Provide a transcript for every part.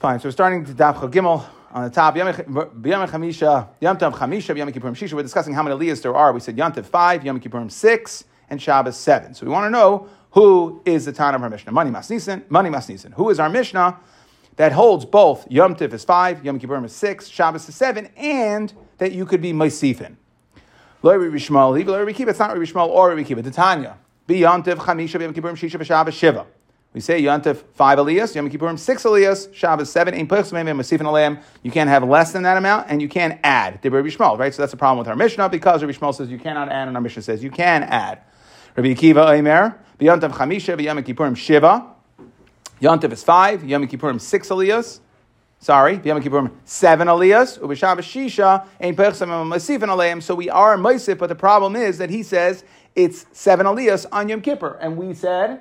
Fine. So we're starting to Daf Gimel on the top. Yom Chamisha, Yom Tov Chamisha, Yom Kippurim Shisha. We're discussing how many Aliyahs there are. We said Yom Tov five, Yom Kippurim six, and Shabbos seven. So we want to know who is the Tan of our Mishnah. Money Masnisen, Money Masnisen. Who is our Mishnah that holds both Yom Tov is five, Yom Kippurim is six, Shabbos is seven, and that you could be Maisifin. Lo Rabbi Shmuel, Lo Rabbi Kiva. It's not Rabbi Shmuel or Rabbi Kiva. Tanya. Yom Tov Chamisha, Yom Kippurim Shisha, Shabbos Shiva. We say Yontif five aliyahs, Yom Kippurim six aliyahs, Shabbos seven, Ein Masifin You can't have less than that amount, and you can't add. Did Rabbi Shmuel, right? So that's a problem with our Mishnah because Rabbi Shmuel says you cannot add, and our Mishnah says you can add. Rabbi Akiva Omer, Yontif Chamisha, Yom Kippurim Shiva. Yontif is five, Yom Kippurim six aliyahs. Sorry, Yom Kippurim seven aliyahs. Ubishabbos Shisha, Ein Masifin Aleim. So we are Moisif, but the problem is that he says it's seven aliyahs on Yom Kippur, and we said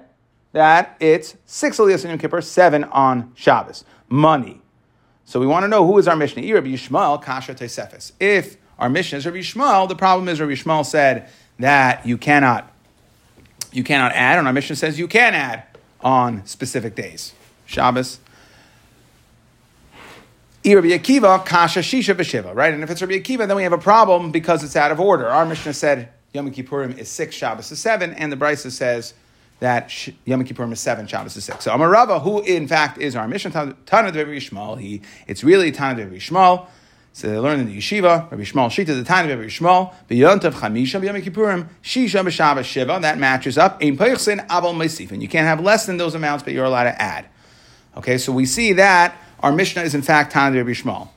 that it's six Aliyahs on Yom Kippur, seven on Shabbos. Money. So we want to know who is our Mishnah. Rabbi Yishmael, Kasha Tesefes. If our Mishnah is Rabbi Yishmael, the problem is Rabbi Yishmael said that you cannot, you cannot add, and our Mishnah says you can add on specific days. Shabbos. Rabbi Akiva, Kasha Shisha V'Shiva, right? And if it's Rabbi Akiva, then we have a problem because it's out of order. Our Mishnah said Yom Kippurim is six, Shabbos is seven, and the Brisa says that Yom Kippurim is seven, Shabbos is six. So Amarava, who in fact is our mission, Tana Rabbi Yishmael, he, it's really Tana Rabbi Yishmael. So they learn in the yeshiva, Rabbi Yishmael Shita, the Tana Rabbi Yishmael, B'yontav Chamisha, Yom Kippurim, Shisha B'Shabbos Shiva, that matches up. Ein Peichsin Abel Meisif, and you can't have less than those amounts, but you're allowed to add. Okay, so we see that our Mishnah is in fact Tana Rabbi Yishmael.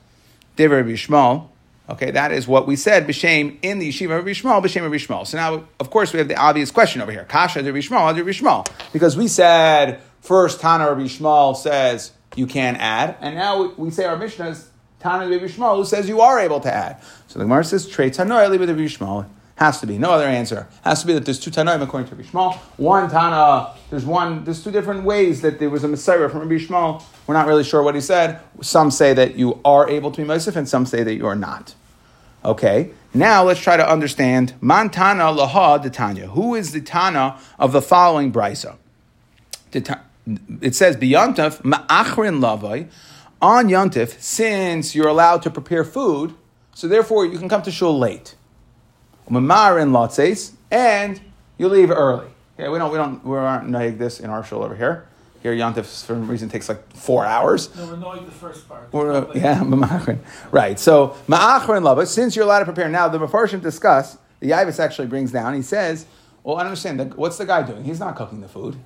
David Rabbi Yishmael, Okay, that is what we said, B'Shem, in the Yeshiva of Rishmal, B'Shem of Rishmal. So now, of course, we have the obvious question over here. Kasha de Rishmal, de Rishmal. Because we said, first, Tana of Rishmal says you can add, and now we say our Mishnah is Tana de Rishmal, who says you are able to add. So the Gemara says, Trey it to Rishmal. Has to be. No other answer. Has to be that there's two Tanoim according to Rishmal. One Tana, there's one, there's two different ways that there was a Messiah from Rabbi Shmuel. We're not really sure what he said. Some say that you are able to be Mosif, and some say that you are not. Okay, now let's try to understand Mantana Laha the Tanya. Who is the Tana of the following brisa? It says B'yantif Ma'achrin Lavai on Yantif, since you're allowed to prepare food, so therefore you can come to shul late. Mamarin Latzes, and you leave early. Okay, we don't we don't we aren't like this in our shul over here. Here, Yontif, for some reason, takes like four hours. No, we're knowing the first part. Uh, yeah, ma'achrin. Right. So, ma'achrin lava, since you're allowed to prepare now, the Mepharshim discuss, the Yaavetz actually brings down, he says, well, I understand, what's the guy doing? He's not cooking the food.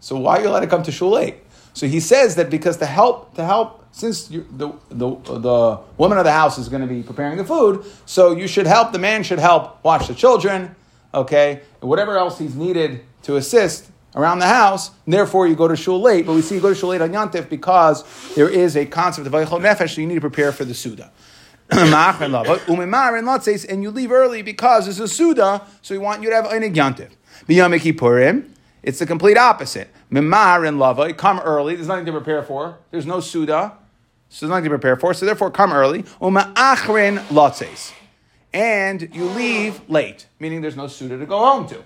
So why are you allowed to come to shul late? So he says that because to help, to help, since you, the, the, the woman of the house is going to be preparing the food, so you should help, the man should help watch the children, okay, and whatever else he's needed to assist, around the house, and therefore you go to shul late. But we see you go to shul late on Yantif because there is a concept of Vaychol Nefesh, so you need to prepare for the Suda. Umm and you leave early because it's a Suda, so we want you to have Einig Yantif. It's the complete opposite. Umm Mimar and lava, come early. There's nothing to prepare for. There's no suda, so there's nothing to prepare for. So therefore, come early. Umm Uma'achrin lotzes, and you leave late, meaning there's no suda to go home to.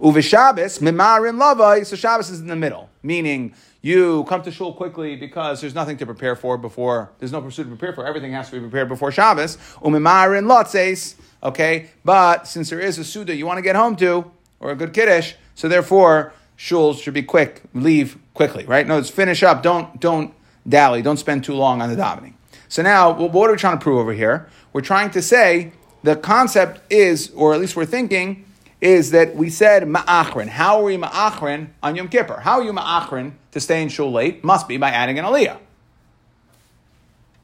Uve Shabbos, Mimarin Lavai, so Shabbos is in the middle, meaning you come to shul quickly because there's nothing to prepare for before, there's no pursuit to prepare for, everything has to be prepared before Shabbos. Umimarin Lotzes, okay, but since there is a Suda you want to get home to, or a good Kiddush, so therefore, shuls should be quick, leave quickly, right? No, it's finish up, don't, don't dally, don't spend too long on the davening. So now, what are we trying to prove over here? We're trying to say the concept is, or at least we're thinking, is that we said ma'achrin. How are we ma'achrin on Yom Kippur? How are you ma'achrin to stay in shul late? Must be by adding an aliyah.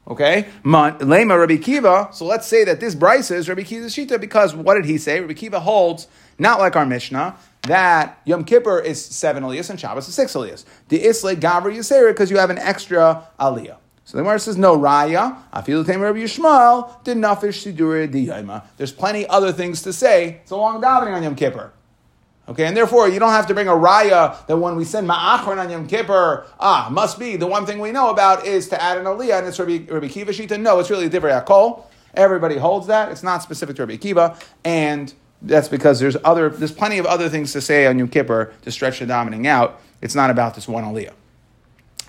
Okay, lema Rabbi Kiva. So let's say that this brisa is Rabbi Kiva's shita because what did he say? Rabbi Kiva holds not like our Mishnah that Yom Kippur is seven aliyahs and Shabbos is six aliyahs. The isle gavra yisera because you have an extra aliyah. So the Gemara says, no, Raya, Afilu Tamer Rabbi Yishmael, did nafish sidura diyayma. There's plenty other things to say. It's a long davening on Yom Kippur. Okay, and therefore you don't have to bring a raya that when we send ma'achron on Yom Kippur, ah, must be the one thing we know about is to add an aliyah, and it's Rabbi, Rabbi Kiva Shita. No, it's really a different akol. Everybody holds that. It's not specific to Rabbi Kiva, and that's because there's other, there's plenty of other things to say on Yom Kippur to stretch the davening out. It's not about this one aliyah.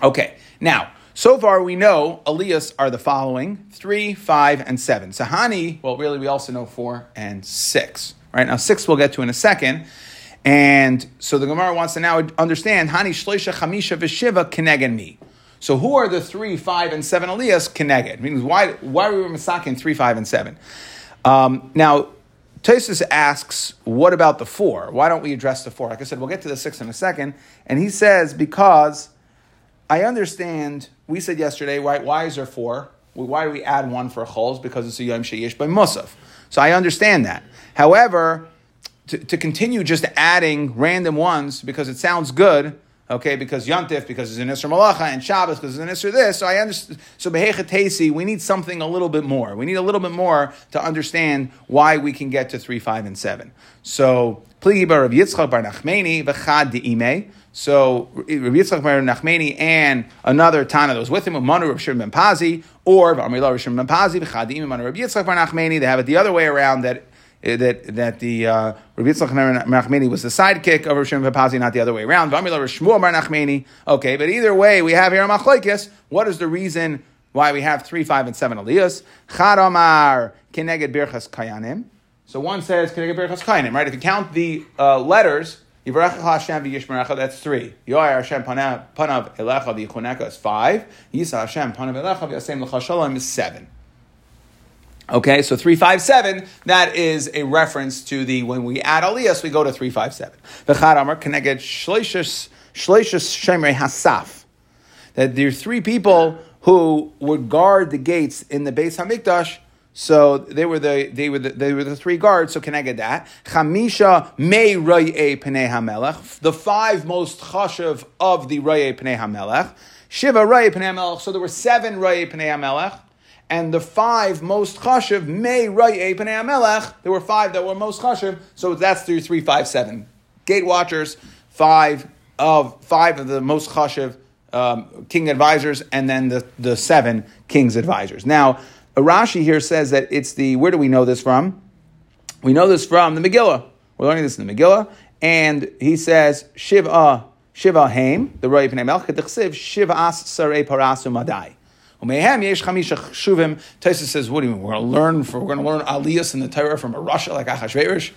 Okay, now So far, we know Aliyahs are the following three, five, and seven. Sahani, well, really, we also know four and six. Right now, six we'll get to in a second. And so the Gemara wants to now understand Hani Shleisha Chamisha Vishiva Kenegen me. So who are the three, five, and seven Aliyahs Keneged? Means why why were we masakin three, five, and seven? Um, now, Tosis asks, what about the four? Why don't we address the four? Like I said, we'll get to the six in a second. And he says, because I understand, we said yesterday, why, is there four? Why do we add one for chols? Because it's a yom sheyish by musaf. So I understand that. However, to, to continue just adding random ones because it sounds good, okay, because Yontif, because it's an Isser Malacha, and Shabbos, because it's an Isser this. So I understand. So we need something a little bit more. We need a little bit more to understand why we can get to 3, 5, and 7. So, Pligi bar Rav Yitzchak bar Nachmeni, v'chad de'imeh. So Rabbi Yitzchak bar Nachmeni and another Tana that was with him, Manu Rav Shimon ben Pazi, or V'amrilah Rav Shimon ben Pazi, v'chad de'imeh, Manu Rabbi Yitzchak bar Nachmeni. They have it the other way around that uh, that that the uh, Rabbi Yitzchak Nachmeni was the sidekick of Rav Shimon ben Pazi, not the other way around. V'amila Shmuel Bar Nachmeni. Okay, but either way, we have here a machlekes. What is the reason why we have three, five, and seven aliyahs? Chad Amar Keneged Birchas Kayanim. So one says Keneged Birchas Kayanim, right? If you count the uh, letters. That's three. Yoay Hashem panav elecha v'yichuneka is five. Yisa Hashem panav elecha v'yasem l'cha is seven. Okay, so 357, that is a reference to the, when we add aliyas, we go to 357. V'chad amar shleishus, shleishus shemrei hasaf. That there are three people who would guard the gates in the Beis Hamikdash. So they were the they were the, they were the three guards. So can I get that? Chamisha may roye pnei hamelech. The five most chashav of the roye pnei hamelech. Shiva roye pnei hamelech. So there were seven roye pnei hamelech and the five most chashiv may raya b'nei Amelech. There were five that were most chashiv, so that's through three, five, seven. Gate watchers, five of five of the most chashiv um, king advisors, and then the, the seven king's advisors. Now, Rashi here says that it's the where do we know this from? We know this from the Megillah. We're learning this in the Megillah, and he says Shiva Shiva Haim, the Raya b'nei Melech, Shiva As Sarei Parasu Madai. Umehem yesh chamisha shuvim. Taisa says, what do you mean? We're going to learn for, we're going to learn aliyas in the Torah from a Russia like Achashverosh?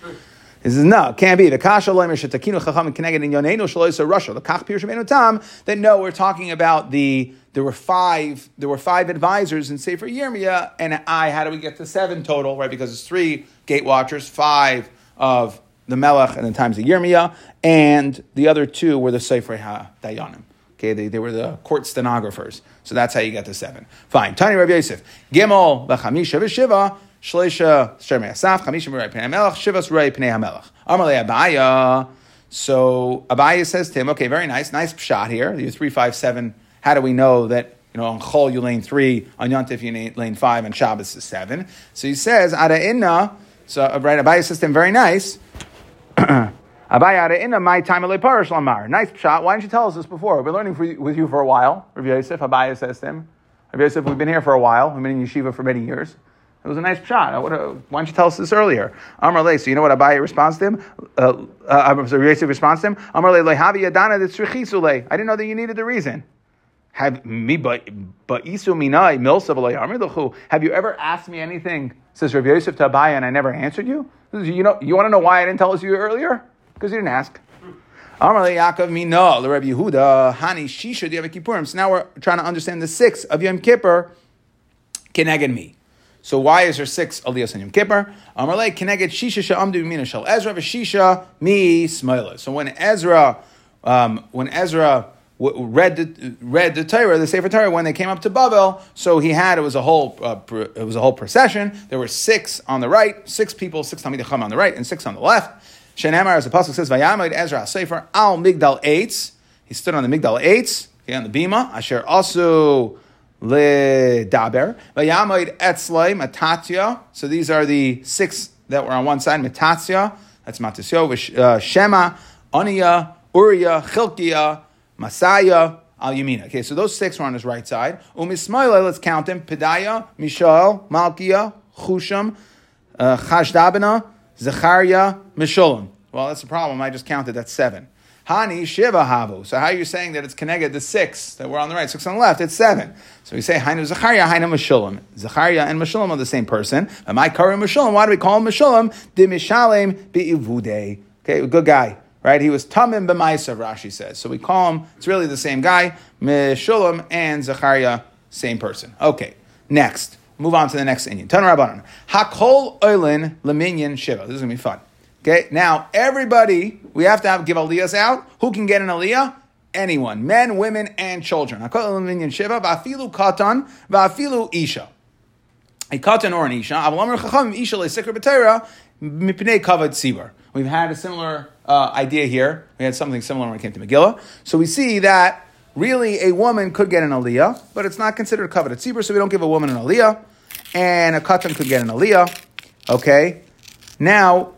He says, no, it can't be. The kasha loimer shetakinu chacham keneged in yonenu shaloisa Russia. The kach pirush tam. That no, we're talking about the. There were five. There were five advisors in Sefer Yirmiyah, and I. How do we get to seven total? Right, because it's three gate watchers, five of the Melech and the times of Yirmiyah, and the other two were the Sefer HaDayanim. Okay, they, they were the court stenographers. So that's how you get to seven. Fine. Tani Rav Yosef. Gimel v'chamisha v'shiva. Shleisha shemei asaf. Chamisha m'rei pnei hamelech. Shivas rei pnei hamelech. Amalei Abaye. So Abaye says to him, okay, very nice. Nice shot here. You three, five, seven. How do we know that you know, on Chol you lane three, on Yontif you lane five, and Shabbos is seven. So he says, Ada inna, so uh, right, Abaye says to him, very nice. Abayada in my time parish lamar. Nice shot. Why didn't you tell us this before? We've been learning for, with you for a while. Rav Yosef, Abaye says to him. Rav Yosef, we've been here for a while. We've been in yeshiva for many years. It was a nice shot. Why don't you tell us this earlier? Amar Le. So you know what Abaye responds to him? Uh, uh, so Yosef responds to him. Amar Le. Lehavi Adana I didn't know that you needed the reason. Have me but isu minai milsa Have you ever asked me anything? Says Rav Yosef to Abaye, and I never answered you. You know, you want to know why I didn't tell us you earlier? because you didn't ask. Amarle Yaakov Mina, the Rabbi Yehuda, Hani Shisha, the Yom Kippurim. So now we're trying to understand the six of Yom Kippur, Keneged me. So why is there six Aliyahs on Yom Kippur? Amarle Keneged Shisha Sha'amdu Mina Shal Ezra V'Shisha Mi Smaila. So when Ezra, um, when Ezra read the, read the Torah, the Sefer Torah, when they came up to Babel. So he had it was a whole uh, it was a whole procession. There were six on the right, six people, six Talmidei Chacham on the right, and six on the left. Shenamar, as the pasuk says, "Vayamid Ezra Sefer Al Migdal Eitz." He stood on the Migdal Eitz, okay, on the bima. Asher also le daber. Vayamid Etzlei Matatya. So these are the six that were on one side. Matatya, that's Matasyo. Uh, Shema, Aniya, Uriah, Chilkiah, Masaya. Al Yamina. Okay, so those six were on his right side. Umismaila, let's count them. Pedaya, Mishael, Malkia, Chusham, uh, Chashdabana, Zechariah, Meshulam. Well, that's the problem. I just counted. That's seven. Hani Shiva Havu. So how are you saying that it's connected the six that were on the right, six on the left? It's seven. So we say Hainu Zachariah, Hainu Meshulam. Zachariah and Meshulam are the same person. Am I Kari Meshulam? Why do we call him Meshulam? Di Mishalem Bi'ivude. Okay, good guy. Right? He was Tamim B'Maisa, Rashi says. So we call him, it's really the same guy. Meshulam and Zachariah, same person. Okay, next. Move on to the next Indian. Tan Rabbanon. Hakol Oilin Leminyan Shiva. This is to be fun. Okay, now everybody, we have to have give aliyahs out. Who can get an aliyah? Anyone, men, women, and children. A katan or an isha. We've had a similar uh, idea here. We had something similar when it came to Megillah. So we see that really a woman could get an aliyah, but it's not considered coveted tzibur, so we don't give a woman an aliyah and a katan could get an aliyah. Okay, now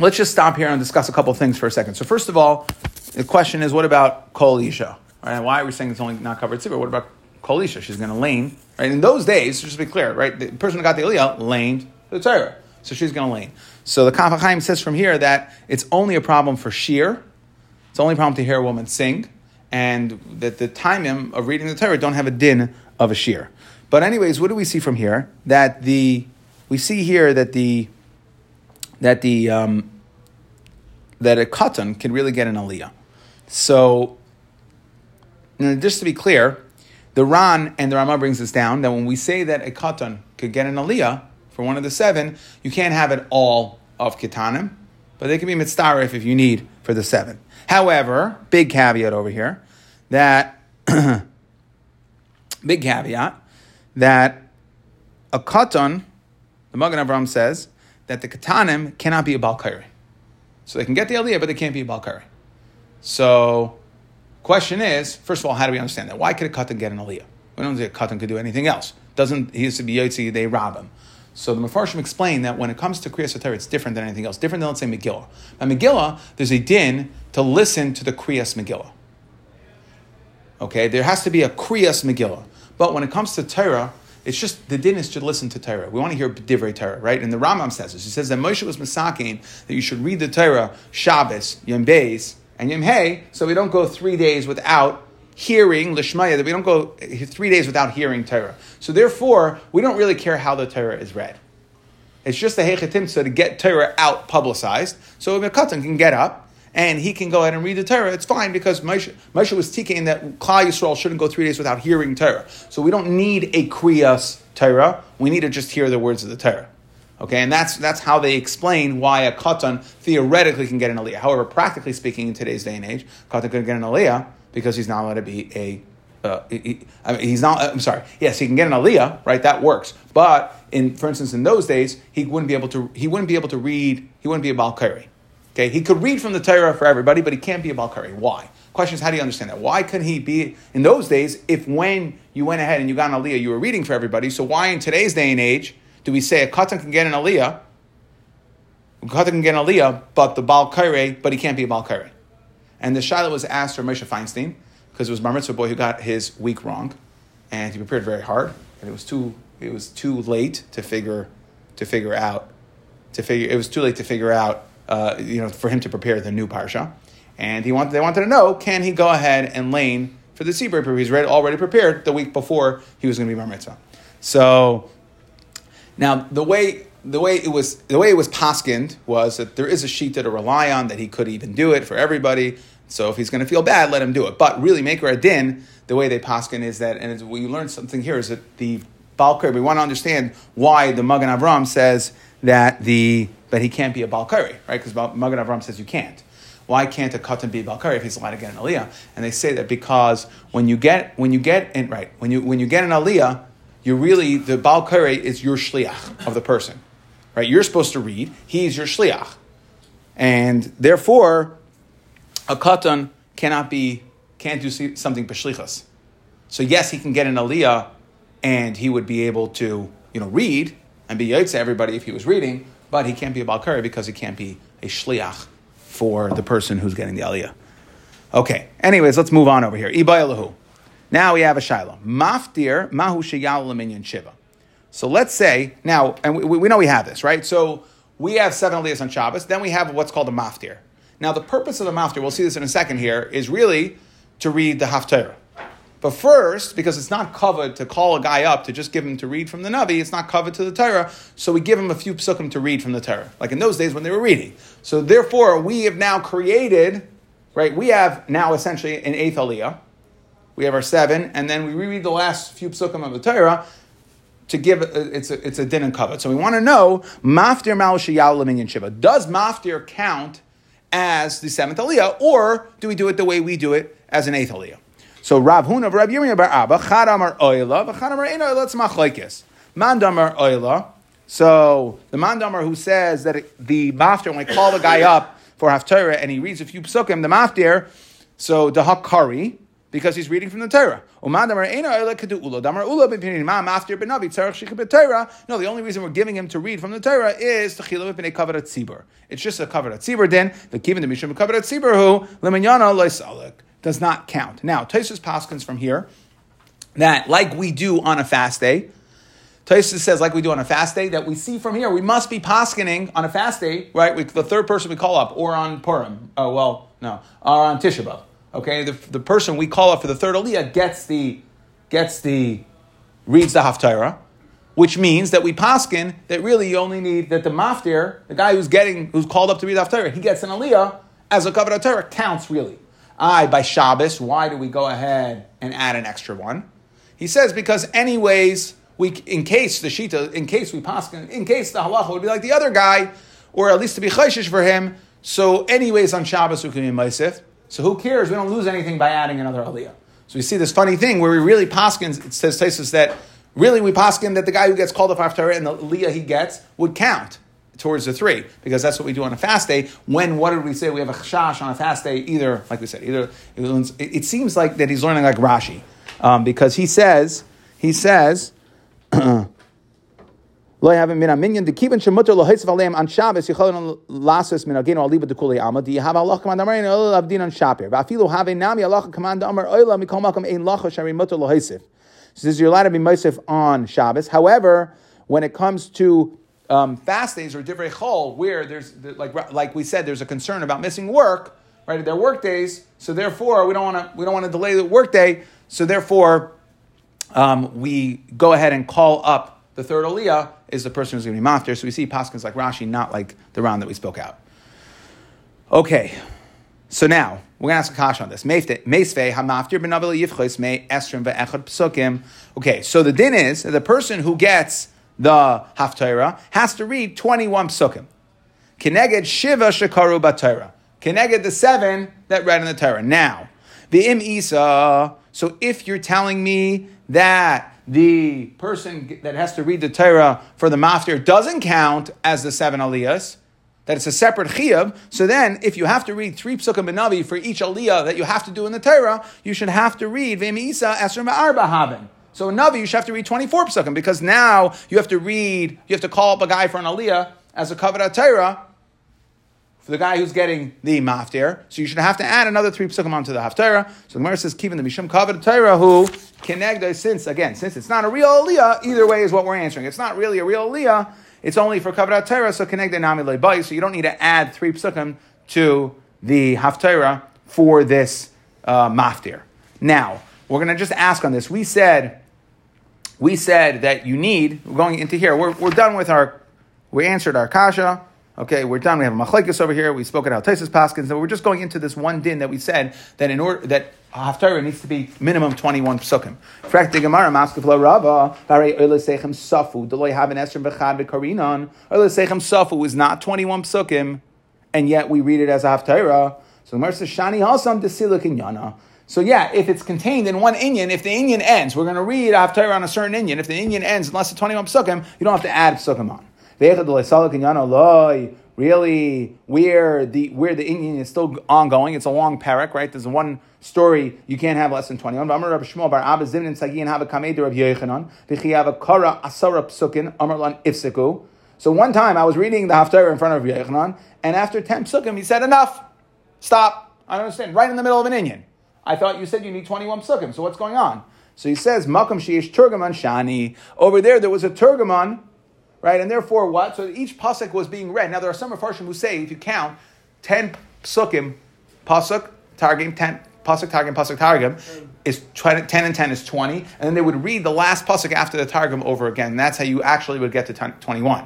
let's just stop here and discuss a couple things for a second. So first of all, the question is, what about kol? Right? Why are we saying it's only not covered tzibur? What about kol? She's going to lane. Right? In those days, just to be clear, right, the person who got the aliyah laned the Torah, so she's going to lane. So the Kaf HaChaim says from here that it's only a problem for sheer. It's only a problem to hear a woman sing, and that the timing of reading the Torah don't have a din of a sheer. But anyways, what do we see from here? That the we see here that the that the um, that a katan can really get an aliyah. So, just to be clear, the Ran and the Rama brings this down that when we say that a katan could get an aliyah for one of the seven, you can't have it all of kitanim, but they can be mitzdarif if you need for the seven. However, big caveat over here that big caveat that a katan, the Magen Avram says that the katanim cannot be a balkari. So they can get the aliyah, but they can't be a balkari. So, question is, first of all, how do we understand that? Why could a katan get an aliyah? We don't think a katan could do anything else. Doesn't he used to be yotzi? They rob him. So the Mefarshim explain that when it comes to Kriyas it's different than anything else. Different than let's say Megillah. Now Megillah, there's a din to listen to the Kriyas Megillah. Okay, there has to be a Kriyas Megillah. But when it comes to Torah, it's just the din is to listen to Torah. We want to hear divrei Torah, right? And the Rambam says this. He says that Moshe was masakin that you should read the Torah Shabbos, Yom Beis, and Yom Hey, so we don't go three days without hearing Lishmaya, that we don't go eh, three days without hearing Torah. So therefore, we don't really care how the Torah is read. It's just a hechetimtza to get Torah out publicized. So a katan can get up and he can go ahead and read the Torah, it's fine because Moshe, Moshe was teaching that Klal Yisrael shouldn't go three days without hearing Torah. So we don't need a kriyas Torah. We need to just hear the words of the Torah. Okay, and that's that's how they explain why a katan theoretically can get an aliyah. However, practically speaking, in today's day and age, katan can get an aliyah because he's not allowed to be a. Uh, he, he's not. I'm sorry. Yes, he can get an aliyah, right? That works. But in, for instance, in those days, he wouldn't be able to. He wouldn't be able to read. He wouldn't be a balkari. Okay, he could read from the Torah for everybody, but he can't be a Balkari. Why? Question is, how do you understand that? Why couldn't he be in those days if when you went ahead and you got an aliyah, you were reading for everybody? So why in today's day and age do we say a katan can get an aliyah, a katan can get an aliyah, but the Balkari, but he can't be a Balkari? And the shaila was asked for Moshe Feinstein because it was Bar Mitzvah boy who got his week wrong, and he prepared very hard, and it was too it was too late to figure to figure out to figure it was too late to figure out uh, you know, for him to prepare the new parsha. And he wanted, they wanted to know, can he go ahead and lane for the Seabird paper? He's ready, already prepared the week before he was going to be Bar Mitzvah. So now the way the way it was the way it was paskind was that there is a sheet that to rely on that he could even do it for everybody. So if he's going to feel bad, let him do it. But really, make a din. The way they paskin is that, and we learned something here is that the Balkar. We want to understand why the Magen Avram says that the but he can't be a Balkari, right? Because Magen Avram says you can't. Why can't a katan be a Balkari if he's allowed to get an aliyah? And they say that because when you get when you get in right when you when you get an aliyah, you're really the Balkari is your shliach of the person, right? You're supposed to read. He's your shliach, and therefore, a katan cannot be can't do something b'shlichas. So yes, he can get an aliyah, and he would be able to you know read and be yaitz everybody if he was reading but he can't be a Balkari because he can't be a Shliach for the person who's getting the Aliyah. Okay, anyways, let's move on over here. Ibayalahu. Now we have a Shiloh. Maftir Mahu Sheyal Shiva. So let's say, now, and we, we know we have this, right? So we have seven Aliyahs on Shabbos, then we have what's called a Maftir. Now, the purpose of the maftir, we'll see this in a second here, is really to read the Haftarah. But first, because it's not covered to call a guy up to just give him to read from the Navi, it's not covered to the Torah, so we give him a few psukim to read from the Torah, like in those days when they were reading. So therefore, we have now created, right, we have now essentially an eighth aliyah. We have our seven, and then we reread the last few psukim of the Torah to give, uh, it's a, it's a din and covet. So we want to know, maftir mal shiyal shiva. Does maftir count as the seventh aliyah, or do we do it the way we do it as an eighth aliyah? So Rav Huna, Rav Yirmiyah bar Abba, Chadamar Oila, Chadamar Eino Oila, it's Machlaikis. Mandamar Oila. So the Mandamar who says that the maftir, when we call the guy up for Haftarah and he reads a few psukim, the maftir, so the Hakari, because he's reading from the Torah. No, the only reason we're giving him to read from the Torah is. It's just a kavarat tzibur din. The kivin the mishum kavarat tzibur who lemanyana loisalik does not count. Now, Taisus Paskins from here that, like we do on a fast day, Taisus says, like we do on a fast day, that we see from here, we must be paskining on a fast day, right? We, the third person we call up, or on Purim. Oh, well, no, or on Tisha B'Av. Okay, the, the person we call up for the third Aliyah gets the, gets the, reads the Haftarah, which means that we paskin that really you only need that the maftir, the guy who's getting, who's called up to read the Haftarah, he gets an Aliyah as a covered Torah counts really. I, by Shabbos, why do we go ahead and add an extra one? He says because anyways, we in case the shita, in case we pass, in case the halacha would be like the other guy, or at least to be chayshish for him. So anyways, on Shabbos we can be maisif. So who cares? We don't lose anything by adding another aliyah. So we see this funny thing where we really paskin. It says Tesis that really we paskin that the guy who gets called up after and the aliyah he gets would count towards the three, because that's what we do on a fast day. When, what did we say? We have a chashash on a fast day, either, like we said, either, it, seems like that he's learning like Rashi, um, because he says, he says, lo haven't been a minion to keep in shemutter lo hitzav aleim on Shabbos yicholin lasos min agin or liba dekuli alma. Do you have Allah command amar in oil avdin on Shapir? Vafilu have nami Allah command amar oila mikol malkam ein lacha shari mutter lo hitzav. Says you're allowed to be meisif on Shabbos. However, when it comes to um, fast days or divrei chol, where there's like like we said, there's a concern about missing work, right? They're work days, so therefore we don't want to we don't want to delay the work day. So therefore, um, we go ahead and call up the third aliyah is the person who's going to be mafter. So we see paskins like Rashi, not like the round that we spoke out. Okay, so now we're going to ask a kash on this. Okay, so the din is the person who gets the Haftarah, has to read 21 psukim. Keneged Shiva Shakaru Batara. Keneged the seven that read in the Torah. Now, the Im Isa, so if you're telling me that the person that has to read the Torah for the Maftir doesn't count as the seven aliyahs, that it's a separate chiyuv. So then, if you have to read three psukim benavi for each aliyah that you have to do in the Torah, you should have to read v'im isa esrim arba haben. So in Navi, you should have to read 24 psukim because now you have to read, you have to call up a guy for an aliyah as a kavod Torah for the guy who's getting the maftir. So you should have to add another three psukim onto the haftarah. So the Gemara says, keeping the mishum kavod Torah who connect since again since it's not a real aliyah. Either way is what we're answering. It's not really a real aliyah. It's only for kavod Torah. So the nami le'bay. So you don't need to add three psukim to the haftarah for this uh, maftir. Now we're going to just ask on this. We said we said that you need, we're going into here, we're, we're done with our, we answered our kasha, okay, we're done, we have a machlekes over here, we spoke about Taisus Paskins, so we're just going into this one din that we said that in order, that Haftarah needs to be minimum 21 psukim. Frak the Gemara, Maskefla Rava, Bari Oile Sechem Safu, Deloy have an Esrim Bechad Karinon, Oile Sechem Safu is not 21 psukim, and yet we read it as a Haftarah. So Gemara says, Shani Hasam Desilik Yana. So yeah, if it's contained in one Inyan, if the Inyan ends, we're going to read Haftarah on a certain Inyan. If the Inyan ends in less than 21 psukim, you don't have to add psukim on. Really, where the where the Inyan is still ongoing, it's a long parak, right? There's one story you can't have less than 21. So one time I was reading the Haftarah in front of Yechanan, and after 10 psukim, he said, Enough, stop. I don't understand. Right in the middle of an Inyan. I thought you said you need 21 psukim. So what's going on? So he says, Makam Sheish Turgaman Shani. Over there, there was a Turgaman, right? And therefore, what? So each pasuk was being read. Now, there are some Mepharshim who say, if you count, 10, psukim, pasuk, targim, ten, pasuk, targim, pasuk, targim, is 20, 10 and 10 is 20, and then they would read the last pasuk after the targum over again. And that's how you actually would get to 21.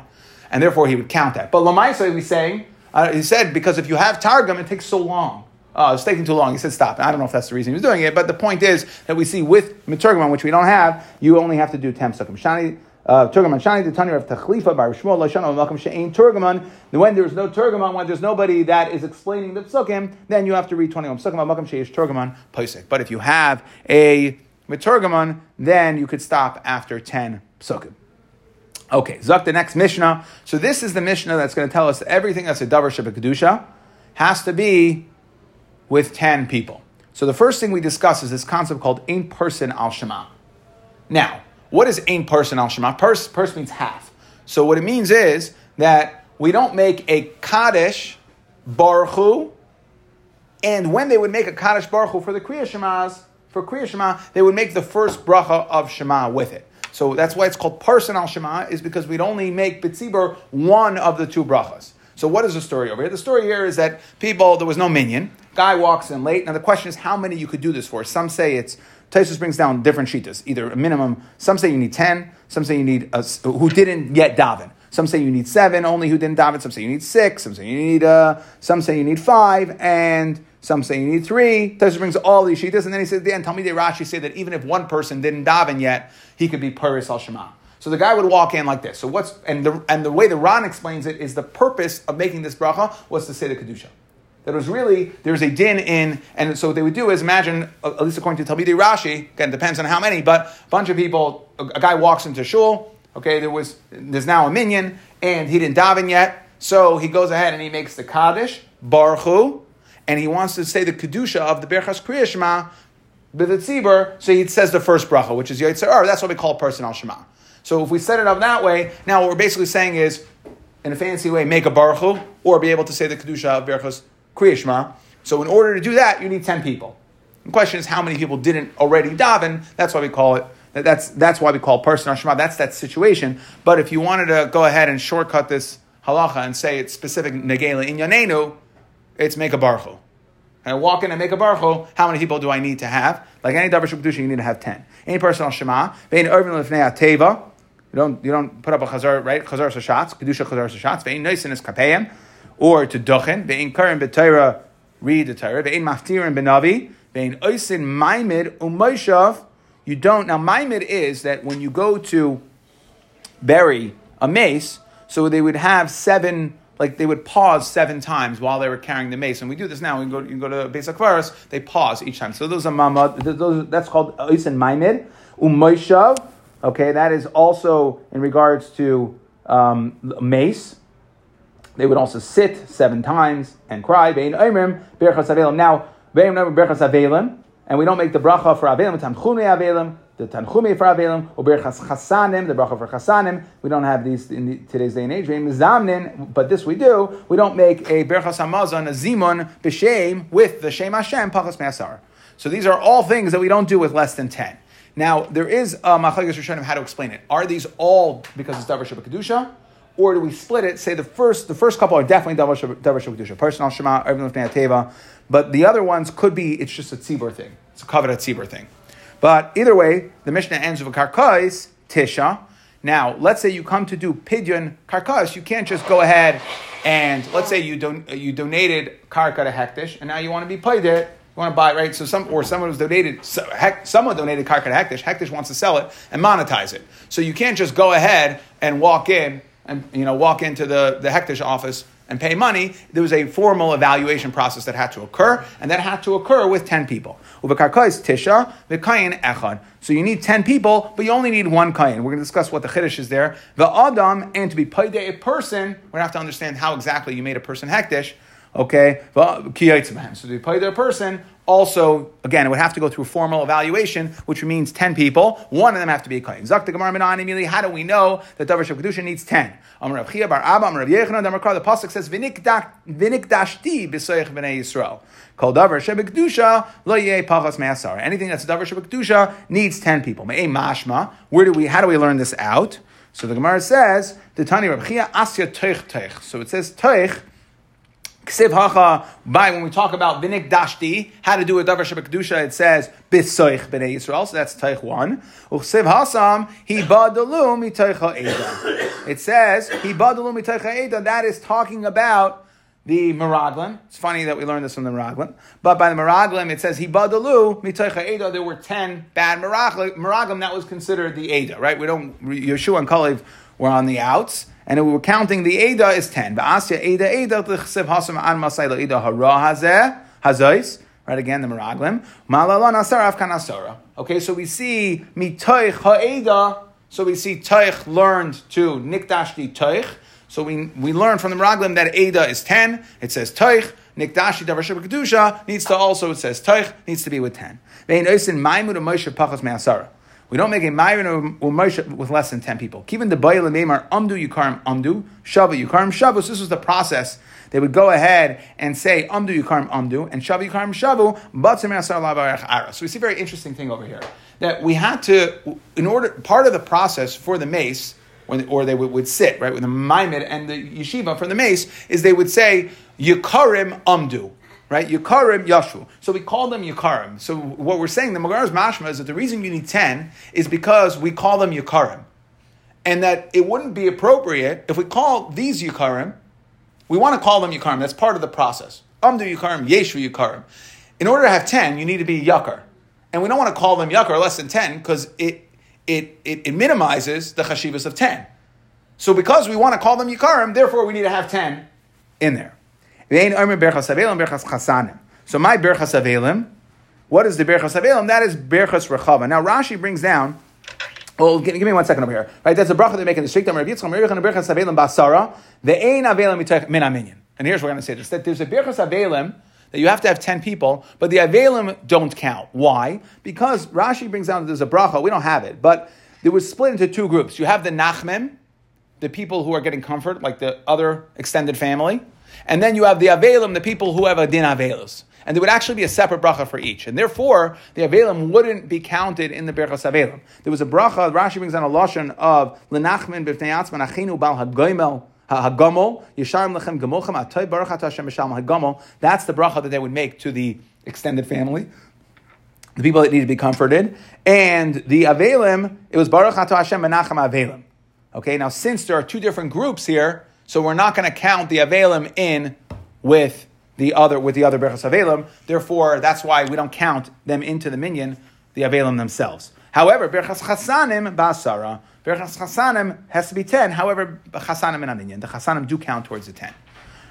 And therefore he would count that. But Lamaisa, he's saying, uh, he said, because if you have targum, it takes so long. Oh, it's taking too long. He said, stop. I don't know if that's the reason he was doing it, but the point is that we see with Miturgamon, which we don't have, you only have to do 10 psukim. Shani, uh, Turgaman Shani, the Tanya of Tachlifa by Rishmol Lashon Malcolm She'ain Turgaman. When there's no Turgaman, when there's nobody that is explaining the psukim, then you have to read 21 psukim. Malcolm She'ish Turgaman Posek. But if you have a Miturgaman, then you could stop after 10 psukim. Okay, Zuk, the next Mishnah. So this is the Mishnah that's going to tell us everything that's a Davar Shabbat Kedusha has to be with 10 people. So the first thing we discuss is this concept called Ein Person Al Shema. Now, what is ein person al shema? Pers, pers means half. So what it means is that we don't make a kaddish baruch and when they would make a kaddish baruch for the kriya shemas, for kriya shema, they would make the first bracha of shema with it. So that's why it's called person al shema, is because we'd only make betzibur one of the two brachas. So what is the story over here? The story here is that people, there was no minyan. Guy walks in late. Now the question is how many you could do this for. Some say it's Taisus brings down different shitas, either a minimum. Some say you need ten. Some say you need a, who didn't yet daven. Some say you need seven only who didn't daven. Some say you need six. Some say you need uh, some say you need five, and some say you need three. Taisus brings all these shitas, and then he says at the end, Tell me, Rashi say that even if one person didn't daven yet, he could be Paris al Shema. So the guy would walk in like this. So what's and the and the way the Ran explains it is the purpose of making this bracha was to say the kedusha. That was really, there's a din in, and so what they would do is imagine, uh, at least according to Talmidei Rashi, again, depends on how many, but a bunch of people, a, a guy walks into shul, okay, there was, there's now a minion, and he didn't daven yet, so he goes ahead and he makes the Kaddish, Baruch and he wants to say the Kedusha of the Berchas Kriya Shema, B'Vitzibur, so he says the first bracha, which is Yitzhar. That's what we call personal Shema. So if we set it up that way, now what we're basically saying is, in a fancy way, make a Baruch or be able to say the Kedusha of Berchas Kriyashma. So in order to do that, you need 10 people. The question is how many people didn't already daven. That's why we call it, that's, that's why we call personal Shema. That's that situation. But if you wanted to go ahead and shortcut this halacha and say it's specific negela in yanenu, it's make a barchu. And I walk in and make a baruch, how many people do I need to have? Like any davar shubdusha, you need to have ten. Any personal shema, vein urban lefnei teva. You don't you don't put up a chazar right chazar shots kedusha chazar shots. Vein noisin is kapayim or to dochen. ve'in karim b'Torah, read the Torah, ve'in maftirin b'navi, ve'in oisin maimid u'moishav, you don't, now maimid is that when you go to bury a mace, so they would have seven, like they would pause seven times while they were carrying the mace. And we do this now. We go, you go to Beis Akvaris, they pause each time. So those are mamad, those, that's called oisin maimid, u'moishav, okay, that is also in regards to um, mace. They would also sit seven times and cry. Now, and we don't make the bracha for Avelim, Avelim, the Tanchumei for Avelim, or Chasanim, the bracha for Chasanim. We don't have these in today's day and age. But this we do. We don't make a Berchas Hamazon, a Zimun, B'Shem, with the Shem Hashem, Pachas Me'asar. So these are all things that we don't do with less than 10. Now, there is a Machlekes Rishonim how to explain it. Are these all because it's Davar Shabbat Kedusha? Or do we split it? Say the first, the first couple are definitely davar kedusha, personal shema, even teva, but the other ones could be it's just a tzibur thing. It's a coveted tzibur thing. But either way, the Mishnah ends with a karkais tisha. Now, let's say you come to do pidyon karkas, you can't just go ahead and let's say you don, you donated karka to hektish, and now you want to be paid it. You want to buy it, right? So some or someone was donated, someone donated karka to hektish. Hektish wants to sell it and monetize it. So you can't just go ahead and walk in and you know walk into the, the Hektish office and pay money, there was a formal evaluation process that had to occur, and that had to occur with 10 people. Is Tisha, echad. So you need 10 people, but you only need one kain. We're going to discuss what the chiddush is there. The adam, and to be paid a person, we're going to have to understand how exactly you made a person hektish. Okay, so be paid a person, also, again, it would have to go through formal evaluation, which means 10 people. One of them have to be a Kohen. Zakta Gemara Menani How do we know that Davar Shav Kedusha needs 10? Amar Rav Chiya Bar Abba, Amar Rav Yechanan, Amar The Pasuk says, Vinik dashti b'soich b'nei Yisrael. Kol Davar Shav Kedusha, lo yeh pachas me'asar. Anything that's Davar Shav Kedusha needs 10 people. Me'ei mashma. Where do we, how do we learn this out? So the Gemara says, the Tani Rav Chiya Asya Teich Teich. So it says Teich, Ksiv hacha, by when we talk about vinik dashti, how to do a davar shabbat it says bisoich b'nei Yisrael, so that's taich one. Ksiv hasam he badalu mitaycha eda. It says he badalu mitaycha eda. That is talking about the Meraglim. It's funny that we learned this from the Meraglim. But by the Meraglim, it says he badalu mitaycha eda. There were ten bad Meraglim. That was considered the eda, right? We don't Yeshua and Kalev were on the outs and we were counting the Eda is 10. Ba'asya Eda Eda T'chsev Hasam An Masayla Eda Hara Hazeh Hazais. Right again, the Meraglim. Malala. Okay, so we see Mitoich Ha'eda. So we see Toich learned to Nikdashti Toich. So we, we learn from the Meraglim that Eda is 10. It says Toich. Nikdashi Davar Kedusha needs to also, it says Toich, needs to be with 10. Vein Oisin Maimud Moshe Pachas Me'asara. We don't make a Myron or with less than 10 people. Even the Bayal and are Umdu Yukarim Umdu, Shava Yukarim Shavu. So this was the process. They would go ahead and say Umdu Yukarim Umdu and Shava Yukarim Shavu, Ara. So we see a very interesting thing over here. That we had to, in order, part of the process for the mace, or they would, would sit, right, with the Maimid and the yeshiva from the mace, is they would say Yukarim Umdu right? Yukarim Yashu. So we call them Yukarim. So what we're saying, the Magar's mashma is that the reason you need 10 is because we call them Yukarim. And that it wouldn't be appropriate if we call these Yukarim, we want to call them Yukarim. That's part of the process. Amdu Yukarim, Yeshu Yukarim. In order to have 10, you need to be Yakar. And we don't want to call them Yakar less than 10 because it, it, it, it, minimizes the chashivas of 10. So because we want to call them Yukarim, therefore we need to have 10 in there. So my berchas avelim, what is the berchas avelim? That is berchas rechava. Now Rashi brings down. Well, give, give, me one second over here. Right, that's a bracha they make in the shikdam. Rabbi Yitzchak Merichan berchas avelim basara. The ein avelim min aminyan. And here's what we're going to say: that there's a berchas avelim that you have to have 10 people, but the Avelim don't count. Why? Because Rashi brings down that there's a bracha, we don't have it, but it was split into two groups. You have the Nachmem, the people who are getting comfort, like the other extended family, and then you have the Avelim, the people who have a din Avelus. And there would actually be a separate bracha for each. And therefore, the Avelim wouldn't be counted in the Berchas Avelim. There was a bracha, Rashi brings on a lashon of Lenachmin b'fnei achinu bal hagoimel hagomel yisharim lechem gemolchem atoy baruch Hashem b'shalom hagomel. That's the bracha that they would make to the extended family. The people that need to be comforted. And the Avelim, it was Baruch Hashem Menachem Avelim. Okay, now since there are two different groups here, so we're not going to count the Avelim in with the other with the other Berchas Avelim. Therefore, that's why we don't count them into the minyan, the Avelim themselves. However, Berchas Chasanim Basara, Berchas Chasanim has to be 10. However, Chasanim and Aminyan, the Chasanim do count towards the 10.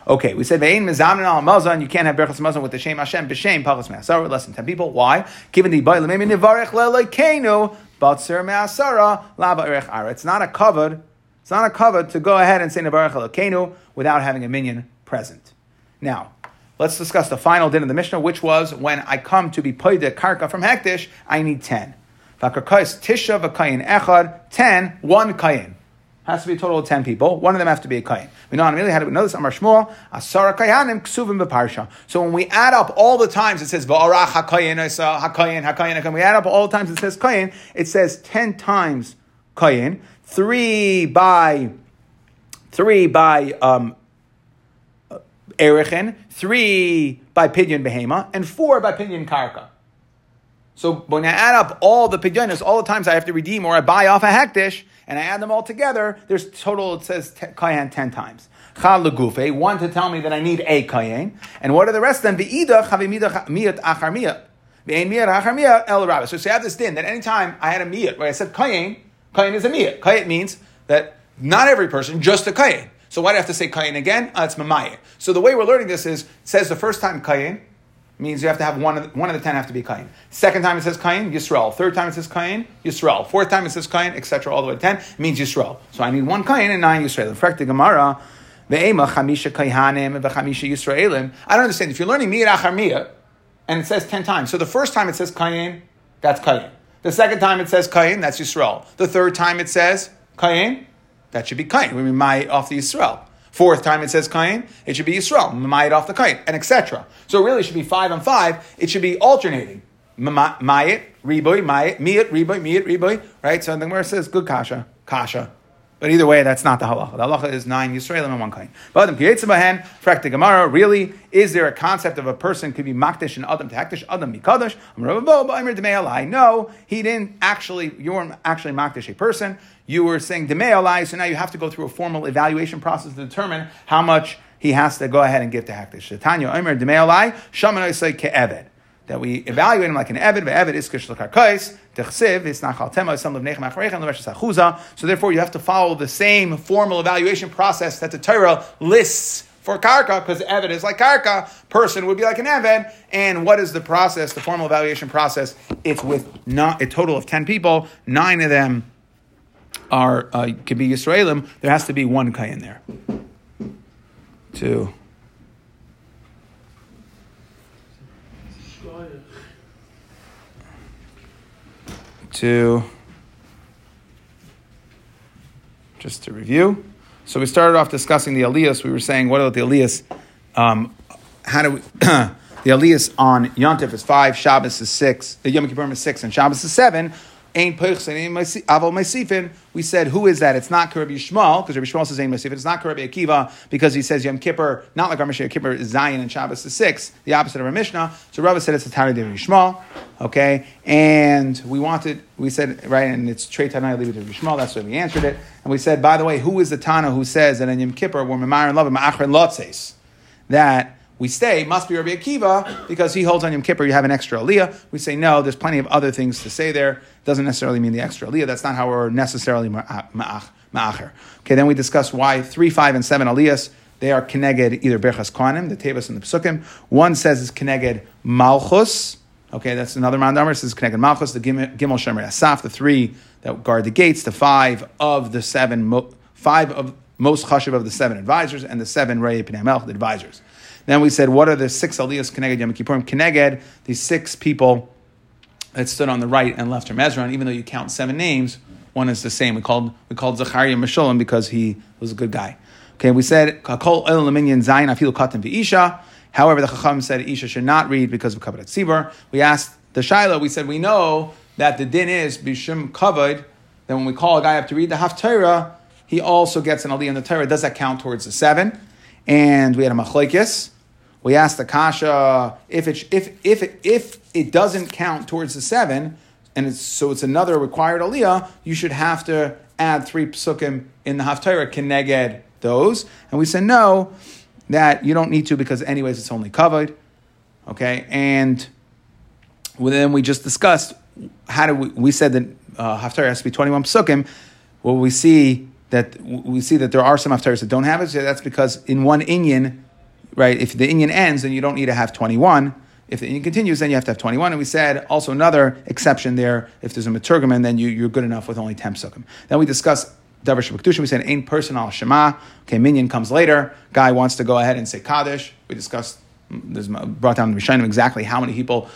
Okay, we said ve'in mizamnin al mazon. You can't have berachas mazon with the shem Hashem b'shem pachas me'asara less than ten people. Why? Given the ba'il nivarech lelekeinu batzer me'asara laba erech ara. It's not a covered it's not a cover to go ahead and say Nevarach Elokeinu without having a minion present. Now, let's discuss the final din of the Mishnah, which was when I come to be paid the karka from Hektish, I need 10. Vakarkais tisha v'kayin echad, 10, one kayin. Has to be a total of 10 people. One of them has to be a kayin. We know how do we know this? Amar Shmuel, asara kayanim ksuvim b'parsha. So when we add up all the times it says v'arach hakayin, hakayin, hakayin, we add up all the times it says kayin, it says 10 times kayin three by three by um, Erichin, three by Pidyon Behema, and four by Pidyon Karka. So when I add up all the pidyonis, all the times I have to redeem or I buy off a hektish, and I add them all together, there's total, it says kayan 10 times. Chal legufe, one to tell me that I need a kayan, and what are the rest of them? V'idach havimidach miyat achar miyat. V'ein miyat achar el rabbi. So, so I have this din that anytime I had a miyat where I said kayan, Kayin is a miyah. Kayin means that not every person, just a kayin. So why do I have to say kayin again? Uh, it's mamayah. So the way we're learning this is, it says the first time kayin means you have to have one of the, one of the ten have to be kayin. Second time it says kayin, Yisrael. Third time it says kayin, Yisrael. Fourth time it says kayin, etc. All the way to ten means Yisrael. So I need one kayin and nine Yisrael. In fact, the Gemara, ve'ema chamisha kayhanim v'chamisha Yisraelim. I don't understand. If you're learning miyat achar and it says ten times, so the first time it says kayin, that's kayin. The second time it says Kayin, that's Yisrael. The third time it says Kayin, that should be Kayin. We might off the Yisrael. Fourth time it says Kayin, it should be Yisrael. Mayit off the Kayin, and etc. So it really should be five and five. It should be alternating. Mayit, Riboy, Mayit, Miyat, Riboy, Miyat, Riboy. Right? So the Gemara says, good Kasha, Kasha. But either way, that's not the halacha. The halacha is nine Yisraelim and one kain. But Adam Kiyetzim Frak the Gemara. Really, is there a concept of a person could be makdish and adam to hektish adam mikadosh? No, he didn't actually. You weren't actually makdish a person. You were saying demei So now you have to go through a formal evaluation process to determine how much he has to go ahead and give to hektish. Tanya Omer demei alai shaman ke'eved that we evaluate him like an Evid, but Evid is Kish So therefore, you have to follow the same formal evaluation process that the Torah lists for karka, because Evid is like karka, person would be like an Evid. And what is the process, the formal evaluation process? It's with not a total of 10 people, nine of them are uh, could be Yisraelim, there has to be one Kai in there. Two. To just to review. So we started off discussing the aliyahs. We were saying, what about the aliyahs? Um, how do we? the aliyahs on Yontif is five, Shabbos is six, the Yom Kippur is six, and Shabbos is seven. Ain Aval Mesifin. We said, who is that? It's not Rabbi Yishmael, because Rabbi Yishmael says Ain Mesifin. It's not Rabbi Akiva, because he says Yom Kippur, not like our Mishnah, Kippur is Zion and Shabbos is six, the opposite of our Mishnah. So Rabbi said it's a Tari de Yishmael, okay? And we wanted, we said, right, and it's Trey Tanai, leave it to Rabbi Yishmael, that's why we answered it. And we said, by the way, who is the Tana who says that in Yom Kippur, we're Memar and Love, Ma'achar and Lotzes, that we stay must be Rabbi Akiva because he holds on Yom Kippur. You have an extra aliyah. We say no. There's plenty of other things to say there. Doesn't necessarily mean the extra aliyah. That's not how we're necessarily ah, ma'acher. Okay, then we discuss why three, five, and seven aliyahs they are connected either berchas kohanim, the tevas and the psukim. One says it's connected malchus. Okay, that's another mandamar. It says connected malchus. The gimel shomrei hasaf, the three that guard the gates. The five of the seven, five of most chashiv of the seven advisors, and the seven rei the advisors. Then we said, what are the six aliyahs Keneged Yom Kippurim? Keneged, these six people that stood on the right and left from and even though you count seven names, one is the same. We called we called Zachariah Meshulam because he was a good guy. Okay, we said. However, the Chacham said Isha should not read because of Kabbalat Tzibur. We asked the Shiloh, we said we know that the din is Bishum Kavod, then when we call a guy up to read the Haftarah, he also gets an aliyah in the Torah. Does that count towards the seven? And we had a machlekes. We asked the kasha if it if if it, if it doesn't count towards the seven, and it's so it's another required aliyah. You should have to add three psukim in the haftarah keneged those. And we said no, that you don't need to because anyways it's only covered. Okay, and then we just discussed how do we, we said that uh, haftarah has to be twenty one psukim. Well, we see that we see that there are some haftarahs that don't have it. So that's because in one inyan right? If the inyan ends, then you don't need to have 21. If the inyan continues, then you have to have 21. And we said also another exception there, if there's a meturgeman, then you, you're good enough with only 10 psukim. Then we discussed Davar Shabbat We said ain't personal Shema. Okay, minyan comes later. Guy wants to go ahead and say Kaddish. We discussed, there's brought down the Rishonim exactly how many people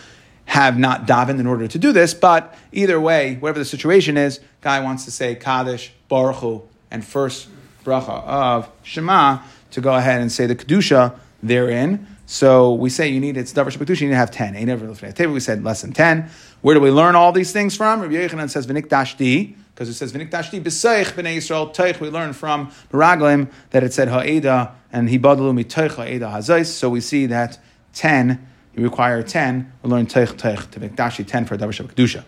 have not davened in order to do this, but either way, whatever the situation is, guy wants to say Kaddish, Barchu, and first bracha of Shema to go ahead and say the Kedusha therein. So we say you need it's davar shebikdusha, you need to have ten. Ain't never We said less than ten. Where do we learn all these things from? Rabbi Yochanan says v'nikdashti because it says v'nikdashti b'seich b'nei Yisrael teich. We learn from Meraglim that it said ha'eda and he hibadalu miteich ha'eda hazais. So we see that ten. You require ten. We learn teich teich to v'nikdashti ten for davar shebikdusha.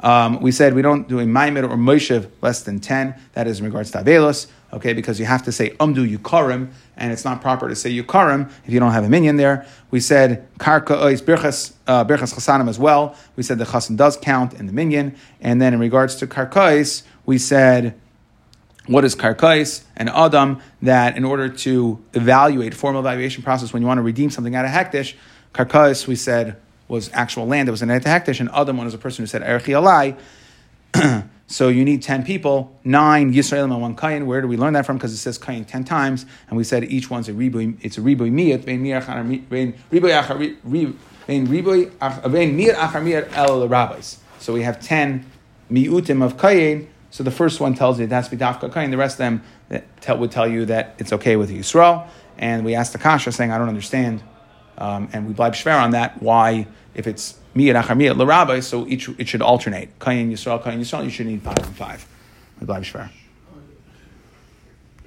Um, we said we don't do a maimed or moshev less than 10. That is in regards to Avelos, okay, because you have to say umdu yukarim, and it's not proper to say yukarim if you don't have a minyan there. We said karka is birchas, uh, chasanim as well. We said the chasan does count in the minyan, And then in regards to karkais, we said what is karkais and adam, that in order to evaluate, formal evaluation process, when you want to redeem something out of hekdesh, karkais, we said was actual land that was an hekdesh, and Adam one is a person who said Erchi Alai. so you need 10 people, nine Yisraelim and one Kayin. Where do we learn that from? Because it says Kayin 10 times, and we said each one's a Ribui, it's a Ribui Miyat, Vein Miyat Achar Miyat El Rabbis. So we have 10 Miutim of Kayin. So the first one tells you that's Bidafka Kayin, the rest of them tell, would tell you that it's okay with Yisrael. And we asked the Kasha saying, I don't understand um, and we bleib shver on that. Why, if it's miyad so each it should alternate. Kayin Yisrael, Kayin Yisrael, you should need five and five.